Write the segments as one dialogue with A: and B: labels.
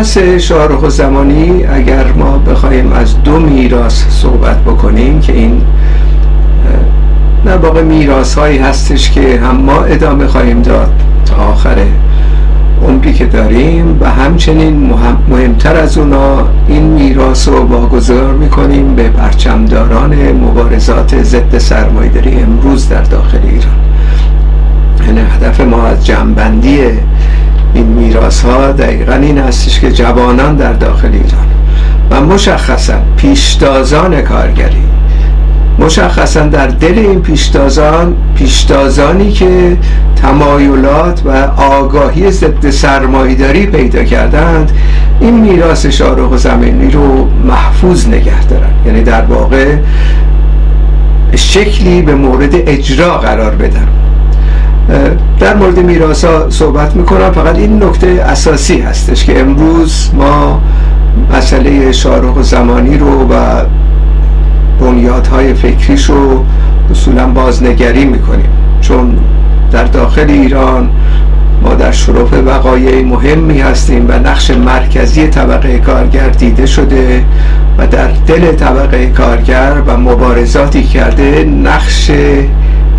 A: بحث شارخ زمانی اگر ما بخوایم از دو میراث صحبت بکنیم که این در واقع میراث هایی هستش که هم ما ادامه خواهیم داد تا آخر عمری که داریم و همچنین مهمتر از اونا این میراث رو واگذار می‌کنیم به پرچمداران مبارزات ضد سرمایه‌داری امروز در داخل ایران. یعنی هدف ما از جنبندی این میراث ها دقیقا این هستش که جوانان در داخل ایران. و مشخصا پیشتازان کارگری. مشخصا در دل این پیشتازان پیشتازانی که تمایلات و آگاهی ضد سرمایداری پیدا کردند این میراث شارخ و زمینی رو محفوظ نگه دارن. یعنی در واقع شکلی به مورد اجرا قرار بدن. در مورد میراث ها صحبت می‌کنم. فقط این نکته اساسی هستش که امروز ما مسئله شارخ و زمانی رو و بنیادهای فکریش رو اصولا بازنگری می‌کنیم. چون در داخل ایران ما در شرف وقایع مهمی هستیم و نقش مرکزی طبقه کارگر دیده شده و در دل طبقه کارگر و مبارزاتی کرده نقش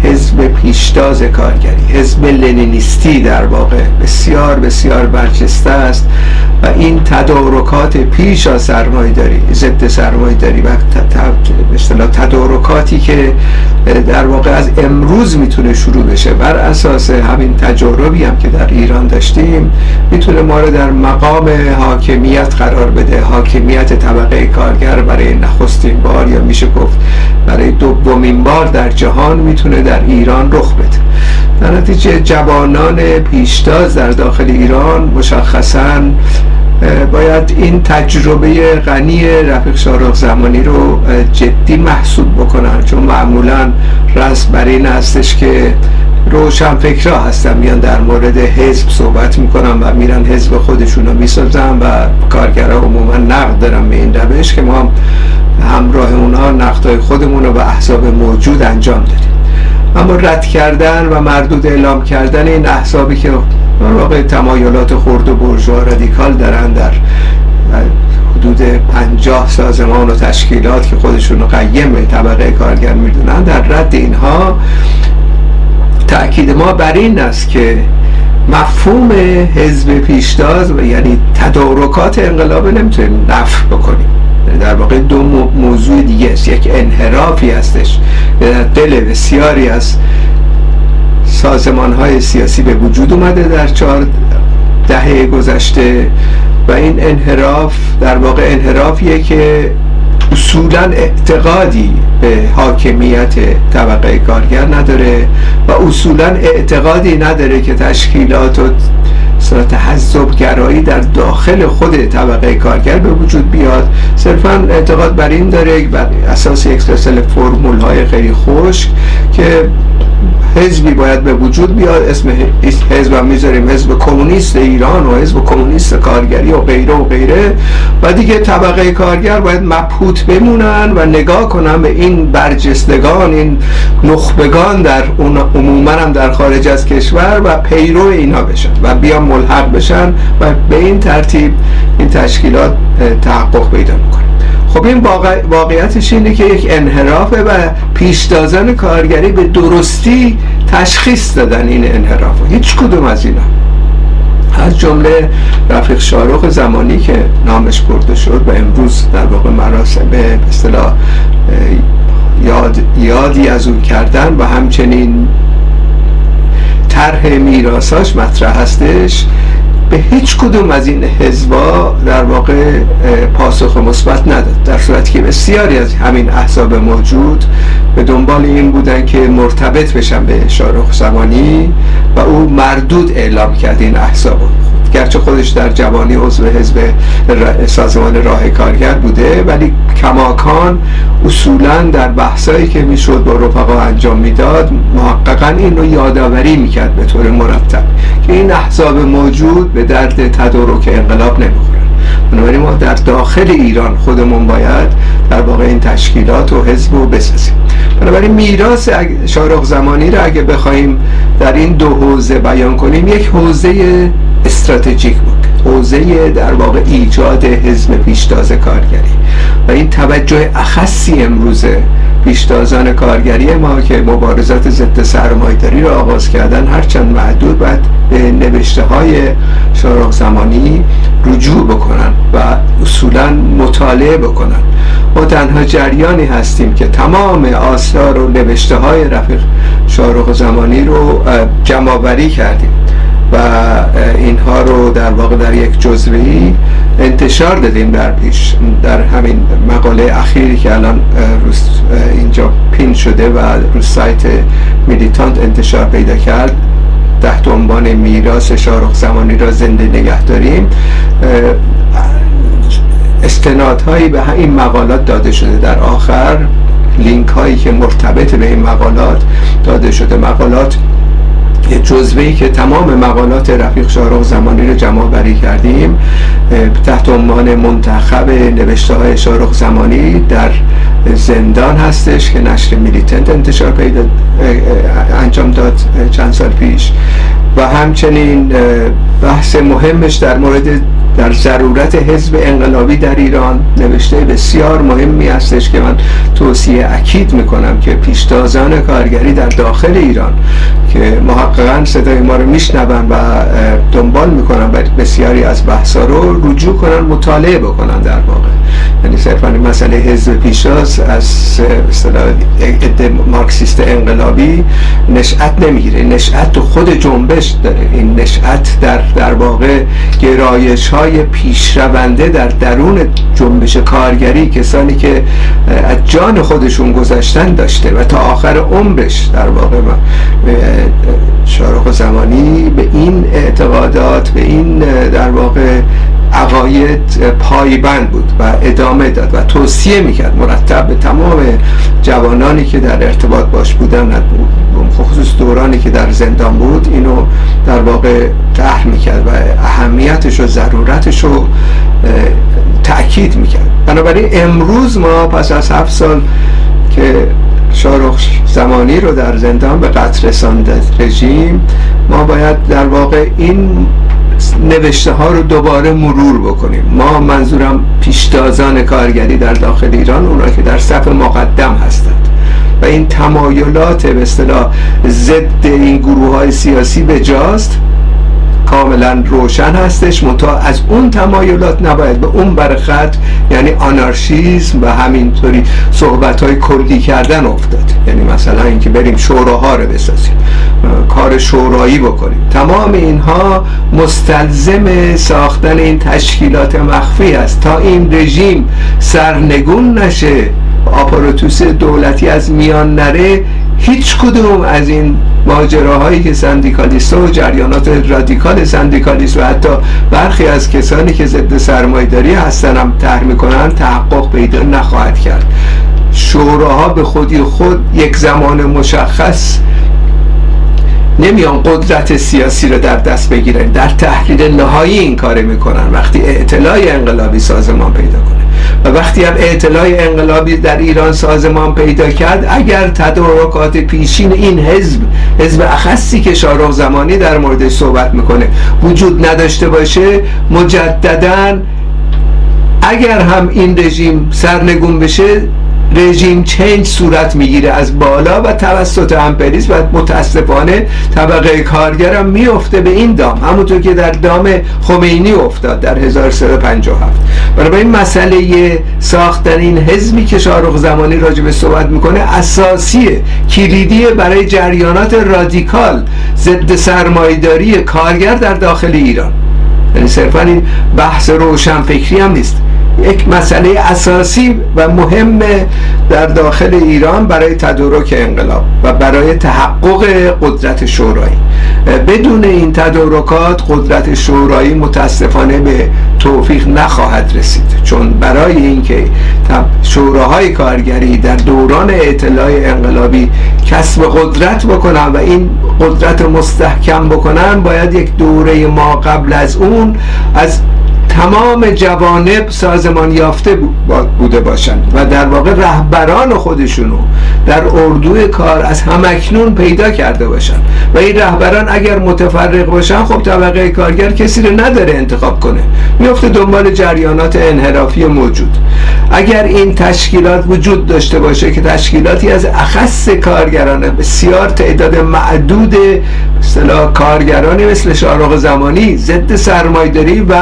A: حزب پیشتاز کارگری حزب لنینیستی در واقع بسیار بسیار برجسته است و این تدارکات پیش از سرمایه داری ضد سرمایه داری و اصطلاح تدارکاتی که در واقع از امروز می‌تونه شروع بشه. بر اساس همین تجربی هم که در ایران داشتیم می‌تونه ما رو در مقام حاکمیت قرار بده. حاکمیت طبقه کارگر برای نخستین بار یا میشه گفت برای دومین بار در جهان می‌تونه در ایران رخ بده. در نتیجه جوانان پیشتاز در داخل ایران مشخصا باید این تجربه غنی رفیق شارخ زمانی رو جدی محسوب بکنن. چون معمولا رسم بر این هستش که روشن فکرها هستن. میان در مورد حزب صحبت می‌کنن و میرن حزب خودشون رو می‌سازن و کارگرها عموما نقد دارن به این روش که ما همراه اونها نقدهای خودمون رو به احزاب موجود انجام دادیم. اما رد کردن و مردود اعلام کردن این احزابی که واقع تمایلات خرد و برجوها رادیکال دارن در حدود پنجاه سازمان و تشکیلات که خودشون رو قیم طبقه کارگر می‌دونن در رد اینها تأکید ما بر این است که مفهوم حزب پیشتاز و یعنی تدارکات انقلاب نمی‌تونیم نفع بکنیم. در واقع دو موضوع دیگه است. یک انحرافی هستش در دل بسیاری از سازمان های سیاسی به وجود اومده در چهار دهه گذشته و این انحراف در واقع انحرافیه که اصولا اعتقادی به حاکمیت طبقه کارگر نداره و اصولا اعتقادی نداره که تشکیلات و تحذب گرایی در داخل خود طبقه کارگر به وجود بیاد. صرفا اعتقاد بر این داره بر اساس یک سلسله فرمول های خیلی خوش که حزبی باید به وجود بیاد اسم حزب هم می‌ذاریم حزب کمونیست ایران و حزب کمونیست کارگری و غیره و غیره. و دیگه طبقه کارگر باید مبهوت بمونن و نگاه کنن به این برجستگان این نخبگان در اون عموما هم در خارج از کشور و پیرو اینا بشن و بیان ملحق بشن و به این ترتیب این تشکیلات تحقق پیدا می‌کنه خب این واقعیتش اینه که یک انحرافه و پیشتازان کارگری به درستی تشخیص دادن این انحراف هیچ کدوم از اینا. از جمله رفیق شارخ زمانی که نامش برده شد و امروز در واقع مراسم به اصطلاح یاد یادی از اون کردن و همچنین طرح میراساش مطرح هستش. به هیچ کدوم از این حزبا در واقع پاسخ مثبت نداد. در صورتی که بسیاری از همین احزاب موجود به دنبال این بودن که مرتبط بشن به شارخ زمانی و او مردود اعلام کرد این احزاب گرچه خودش در جوانی عضو حزب سازمان راه کارگر بوده ولی کماکان اصولا در بحثایی که می‌شد با رفقا انجام می‌داد محققا این رو یادآوری می‌کرد به طور مرتب که این احزاب موجود به درد تدارک انقلاب نمی‌خورن. بنابراین ما در داخل ایران خودمون باید در واقع این تشکیلات و حزب رو بسازیم. بنابراین میراث شارخ زمانی رو اگه بخوایم در این دو حوزه بیان کنیم یک حوزه استراتژیک بود حوزه در واقع ایجاد حزب پیشتاز کارگری. و این توجه اخصی امروزه پیشتازان کارگری ما که مبارزات ضد سرمایداری را آغاز کردن هرچند معدود باید به نوشته های شارق زمانی رجوع بکنن و اصولا مطالعه بکنن. ما تنها جریانی هستیم که تمام آثار و نوشته های رفیق شارق زمانی رو جمعآوری کردیم. و اینها رو در واقع در یک جزوهی انتشار دادیم در پیش در همین مقاله اخیری که الان اینجا پین شده و رو سایت میلیتانت انتشار پیدا کرد. تحت عنوان میراث شارخ زمانی را زنده نگه داریم. استنادهایی به این مقالات داده شده. در آخر لینک هایی که مرتبط به این مقالات داده شده. مقالات جزوهی که تمام مقالات رفیق شارق زمانی رو جمع بری کردیم تحت عنوان منتخب نوشته های شارق زمانی در زندان هستش که نشر میلیتنت انتشار پیدا انجام داد چند سال پیش. و همچنین بحث مهمش در مورد در ضرورت حزب انقلابی در ایران نوشته بسیار مهمی هستش که من توصیه اکید می‌کنم که پیشتازان کارگری در داخل ایران که محققا صدای ما رو میشنون و دنبال می‌کنن بسیاری از بحثا رو رجوع کنن مطالعه بکنن در واقع. یعنی صرفا مسئله حزب پیشتاز از اصطلاح مارکسیست انقلابی نشأت نمی‌گیره. نشأت تو خود جنبش داره. این نشأت در در واقع گرایش های پیشرونده در درون جنبش کارگری کسانی که از جان خودشون گذشتن داشته و تا آخر عمرش در واقع شارخ زمانی به این اعتقادات به این در واقع عقاید پایبند بود و ادامه داد و توصیه می‌کرد مرتب به تمام جوانانی که در ارتباط باش بودن خصوص دورانی که در زندان بود اینو در واقع طرح می‌کرد و اهمیتش و ضرورتش رو تأکید می‌کرد. بنابراین امروز ما پس از هفت سال که شارخ زمانی رو در زندان به قتل رسانده رژیم ما باید در واقع این نوشته ها رو دوباره مرور بکنیم. ما منظورم پیشتازان کارگری در داخل ایران اونا که در صف مقدم هستند. و این تمایلات به اصطلاح ضد این گروه های سیاسی به جاست. کاملا روشن هستش. منتها از اون تمایلات نباید به اون برخط یعنی آنارشیزم و همینطوری صحبت های کلی کردن افتاد. یعنی مثلا اینکه بریم شوراها رو بسازیم. کار شورایی بکنیم. تمام اینها مستلزم ساختن این تشکیلات مخفی است. تا این رژیم سرنگون نشه آپاراتوس دولتی از میان نره هیچ کدوم از این ماجراهایی که سندیکالیست و جریانات رادیکال سندیکالیست و حتی برخی از کسانی که ضد سرمایداری هستن هم طرح می‌کنن تحقق پیدا نخواهد کرد. شوراها به خودی خود یک زمان مشخص نمیان قدرت سیاسی رو در دست بگیرن. در تحلیل نهایی این کار می‌کنن. وقتی اعتلاع انقلابی سازمان پیدا کنه. و وقتی هم اعتلاع انقلابی در ایران سازمان پیدا کرد اگر تدارکات پیشین این حزب حزب اخصی که شارخ زمانی در موردش صحبت می‌کنه وجود نداشته باشه مجددا اگر هم این رژیم سرنگون بشه رژیم چنج صورت می‌گیره. از بالا و توسط امپریس و متاسفانه طبقه کارگرم میفته به این دام همونطور که در دام خمینی افتاد در 1357 این مسئله ساختن این حزبی که شارخ زمانی راجع صحبت می‌کنه اساسیه کلیدیه برای جریانات رادیکال ضد سرمایداری کارگر در داخل ایران. یعنی صرفا این بحث روشن فکری هم نیست. یک مسئله اساسی و مهم در داخل ایران برای تدارک انقلاب و برای تحقق قدرت شورایی. بدون این تدارکات قدرت شورایی متاسفانه به توفیق نخواهد رسید. چون برای اینکه شوراهای کارگری در دوران اطلاع انقلابی کسب قدرت بکنن و این قدرت مستحکم بکنن باید یک دوره ما قبل از اون از تمام جوانب سازمان یافته بوده باشند و در واقع رهبران خودشونو در اردوی کار از همکنون پیدا کرده باشن و این رهبران اگر متفرق باشن خب طبقه کارگر کسی رو نداره انتخاب کنه. میفته دنبال جریانات انحرافی موجود. اگر این تشکیلات وجود داشته باشه که تشکیلاتی از اخص کارگران بسیار تعداد معدود کارگرانی مثل شارق زمانی ضد سرمایداری و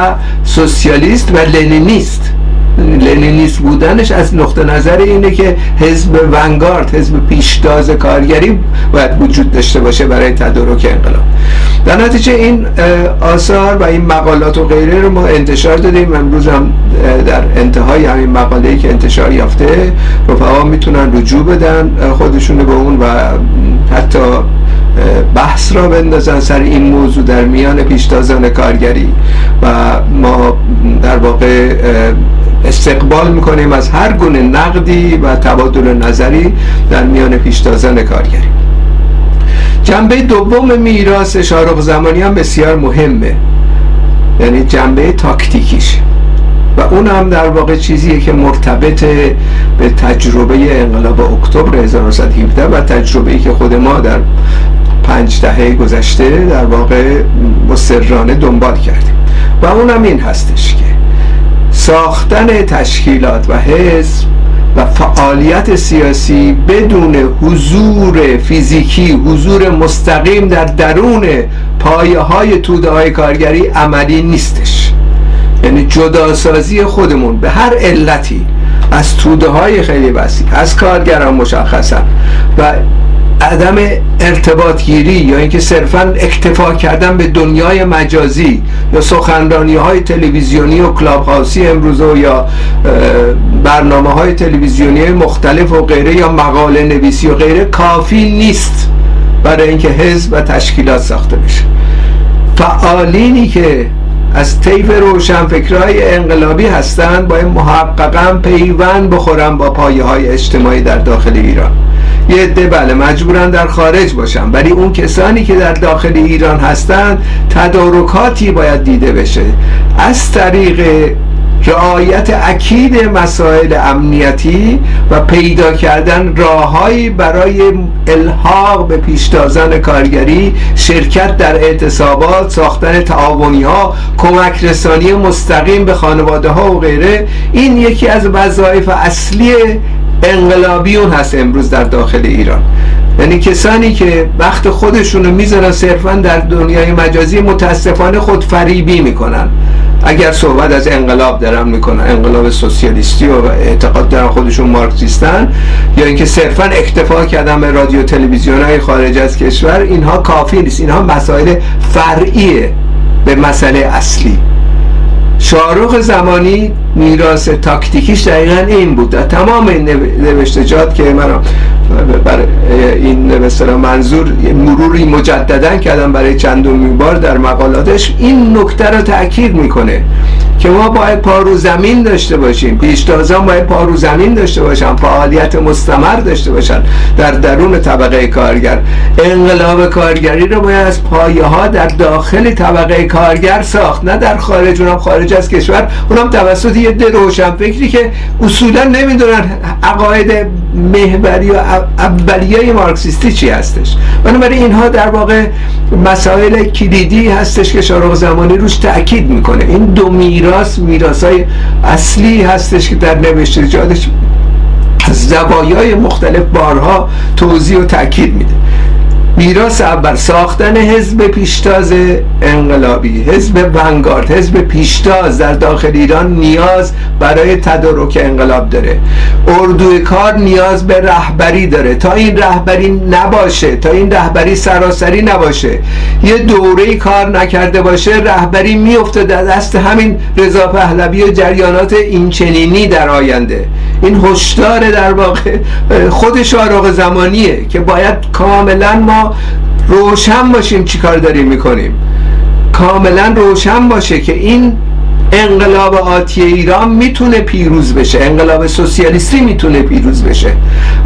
A: سوسیالیست و لنینیست. لنینیست بودنش از نقطه نظر اینه که حزب ونگارد حزب پیشتاز کارگری باید وجود داشته باشه برای تدارک انقلاب. در نتیجه این آثار و این مقالات و غیره رو ما انتشار دادیم. امروز هم در انتهای همین مقاله که انتشار یافته رفقا می‌تونن رجوع بدن خودشون به اون و حتی بحث را بندازن سر این موضوع در میان پیشتازان کارگری. و ما در واقع استقبال می‌کنیم از هر گونه نقدی و تبادل نظری در میان پیشتازان کارگری. جنبه دوم میراث شارق زمانی هم بسیار مهمه. یعنی جنبه تاکتیکیش. و اون هم در واقع چیزیه که مرتبط به تجربه انقلاب اکتبر 1917 و تجربه‌ای که خود ما در پنج دهه گذشته در واقع مسررانه دنبال کردیم. و اونم این هستش که ساختن تشکیلات و حزب و فعالیت سیاسی بدون حضور فیزیکی حضور مستقیم در درون پایه های توده های کارگری عملی نیستش. یعنی جداسازی خودمون به هر علتی از توده های خیلی وسیع از کارگران مشخصا و عدم ارتباط گیری یا اینکه صرفا اکتفا کردن به دنیای مجازی یا سخنرانی های تلویزیونی و کلاب هاوسی امروزه یا برنامه های تلویزیونی مختلف و غیره یا مقاله نویسی و غیره کافی نیست برای اینکه حزب و تشکیلات ساخته بشه. فعالینی که از طیف روشنفکرهای انقلابی هستند باید محققا پیوند بخورن با پایه های اجتماعی در داخل ایران. یه عده بله مجبورن در خارج باشن ولی اون کسانی که در داخل ایران هستند تدارکاتی باید دیده بشه. از طریق رعایت اکید مسائل امنیتی و پیدا کردن راههایی برای الحاق به پیشتازان کارگری شرکت در اعتصابات ساختن تعاونی ها کمک رسانی مستقیم به خانواده ها و غیره این یکی از وظایف اصلی انقلابیون هست امروز در داخل ایران. یعنی کسانی که وقت خودشون رو می‌ذارن صرفا در دنیای مجازی متاسفانه خود فریبی می‌کنن. اگر صحبت از انقلاب دارن می‌کنن انقلاب سوسیالیستی و اعتقاد دارن خودشون مارکسیستن یا اینکه صرفا اکتفا کردن به رادیو تلویزیون های خارج از کشور اینها کافی نیست. اینها مسائل فرعیه به مسئله اصلی. شارخ زمانی میراث تاکتیکیش دقیقا این بود. در تمام این نوشتجات که من بر این مثلا منظور مروری مجددا کردم برای چندمین بار در مقالاتش این نکته رو تاکید می‌کنه. که ما باید پارو زمین داشته باشیم. پیشتازان باید پارو زمین داشته باشن فعالیت مستمر داشته باشن در درون طبقه کارگر. انقلاب کارگری رو باید از پایه ها در داخل طبقه کارگر ساخت نه در خارج. اونم خارج از کشور. اونم توسط یه ده روشن فکری که اصولا نمی‌دونن عقاید محوری و اولیه مارکسیستی چی هستش. بنابراین اینها در واقع مسائل کلیدی هستش که شارق زمانی روش تاکید می‌کنه. این دو میراث میراث های اصلی هستش که در نوشتجاتش از زوایای مختلف بارها توضیح و تاکید میده. میراث اول ساختن حزب پیشتاز انقلابی حزب ونگارد حزب پیشتاز در داخل ایران نیاز برای تدارک انقلاب داره. اردوی کار نیاز به رهبری داره. تا این رهبری نباشه تا این رهبری سراسری نباشه یه دوره کار نکرده باشه رهبری میفته در دست همین رضا پهلوی و جریانات اینچنینی در آینده. این هشدار در واقع خود شارق زمانیه که باید کاملا ما روشن باشیم چی کار داریم می‌کنیم. کاملا روشن باشه که این انقلاب آتی ایران می‌تونه پیروز بشه. انقلاب سوسیالیستی می‌تونه پیروز بشه.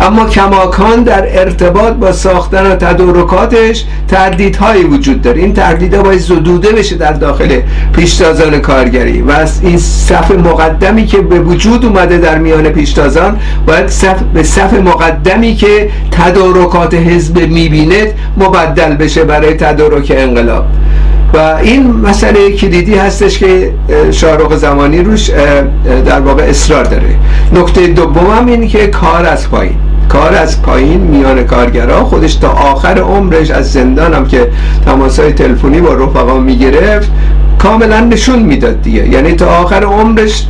A: اما کماکان در ارتباط با ساختن و تدارکاتش تردیدهایی وجود داره. این تردیدها باید زدوده بشه در داخل پیشتازان کارگری. و این صف مقدمی که به وجود اومده در میان پیشتازان باید صف به صف مقدمی که تدارکات حزب می‌بینه مبدل بشه برای تدارک انقلاب. و این مسئله کلیدی هستش که شارق زمانی روش در واقع اصرار داره. نکته دوم هم اینه که کار از پایین. کار از پایین میان کارگرا. خودش تا آخر عمرش از زندان هم که تماسای تلفنی با رفقا می‌گرفت کاملا نشون می‌داد دیگه. یعنی تا آخر عمرش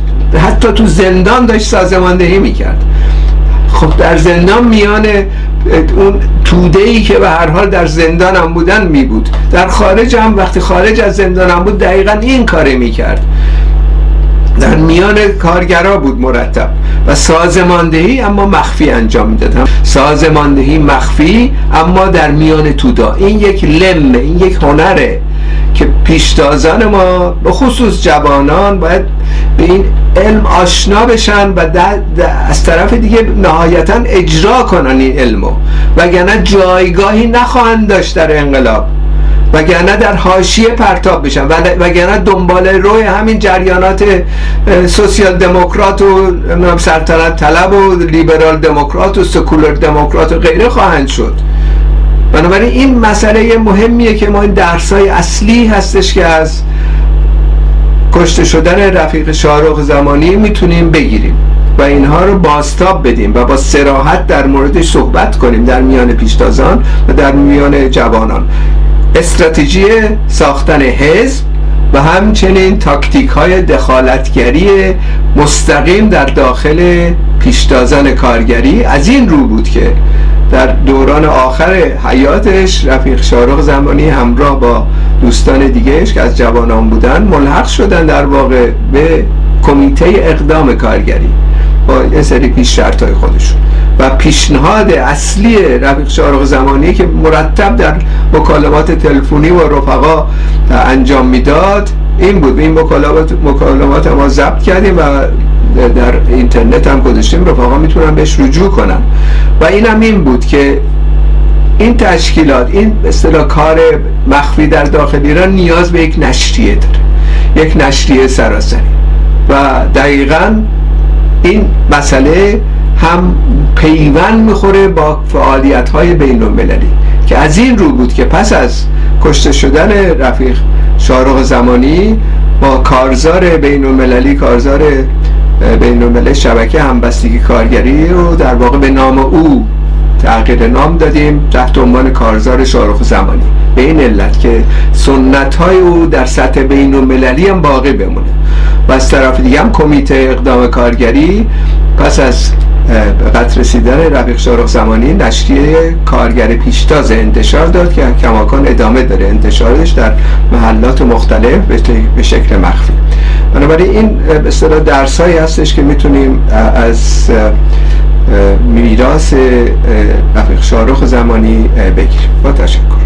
A: حتی تو زندان داشت سازماندهی می‌کرد. خب در زندان میان اون توده ای که به هر حال در زندان هم بودن می بود در خارج هم وقتی خارج از زندان هم بود دقیقا این کاره می کرد در میان کارگرا بود مرتب و سازماندهی اما مخفی انجام می‌داد سازماندهی مخفی اما در میان تودا این یک لمه این یک هنره. که پیشتازان ما به خصوص جوانان باید به این علم آشنا بشن و از طرف دیگه نهایتا اجرا کنن این علمو. وگرنه جایگاهی نخواهند داشت در انقلاب. وگرنه در حاشیه پرتاب بشن. وگرنه دنبال روی همین جریانات سوسیال دموکرات و سلطنت طلب و لیبرال دموکرات و سکولر دموکرات و غیره خواهند شد. بنابراین این مسئله مهمیه که ما این درسای اصلی هستش که از کشته شدن رفیق شارخ زمانی می‌تونیم بگیریم و اینها رو باستاب بدیم و با سراحت در موردش صحبت کنیم در میان پیشتازان و در میان جوانان. استراتژی ساختن حزب و همچنین تاکتیک های دخالتگری مستقیم در داخل پیشتازان کارگری از این رو بود که در دوران آخر حیاتش رفیق شارخ زمانی همراه با دوستان دیگهش که از جوانان بودن ملحق شدن در واقع به کمیته اقدام کارگری با یه سری پیش شرط های خودشون. و پیشنهاد اصلی رفیق شارخ زمانی که مرتب در مکالمات تلفنی و رفقا انجام می‌داد این بود. این مکالمات, مکالمات ما ضبط کردیم و در اینترنت هم گذاشتیم رفقا می‌تونن بهش رجوع کنن. و این هم این بود که این تشکیلات این اصطلاح کار مخفی در داخل ایران نیاز به یک نشریه داره یک نشریه سراسری. و دقیقا این مسئله هم پیوند می‌خوره با فعالیت های بین المللی که از این رو بود که پس از کشته شدن رفیق شارق زمانی با کارزار بین المللی کارزار بین شبکه همبستگی کارگری رو در واقع به نام او تغییر نام دادیم تحت عنوان کارزار شارخ زمانی. به این علت که سنت های او در سطح بین المللی هم باقی بمونه. و از طرف دیگه هم کمیته اقدام کارگری پس از قطر رسیدن رفیق شارخ زمانی نشریه کارگر پیشتاز انتشار داد که کماکان ادامه داره. انتشارش در محلات مختلف به شکل مخفی. بنابراین این به اصطلاح درسایی هستش که می‌تونیم از میراث رفیق شارخ زمانی بگیریم. با تشکر.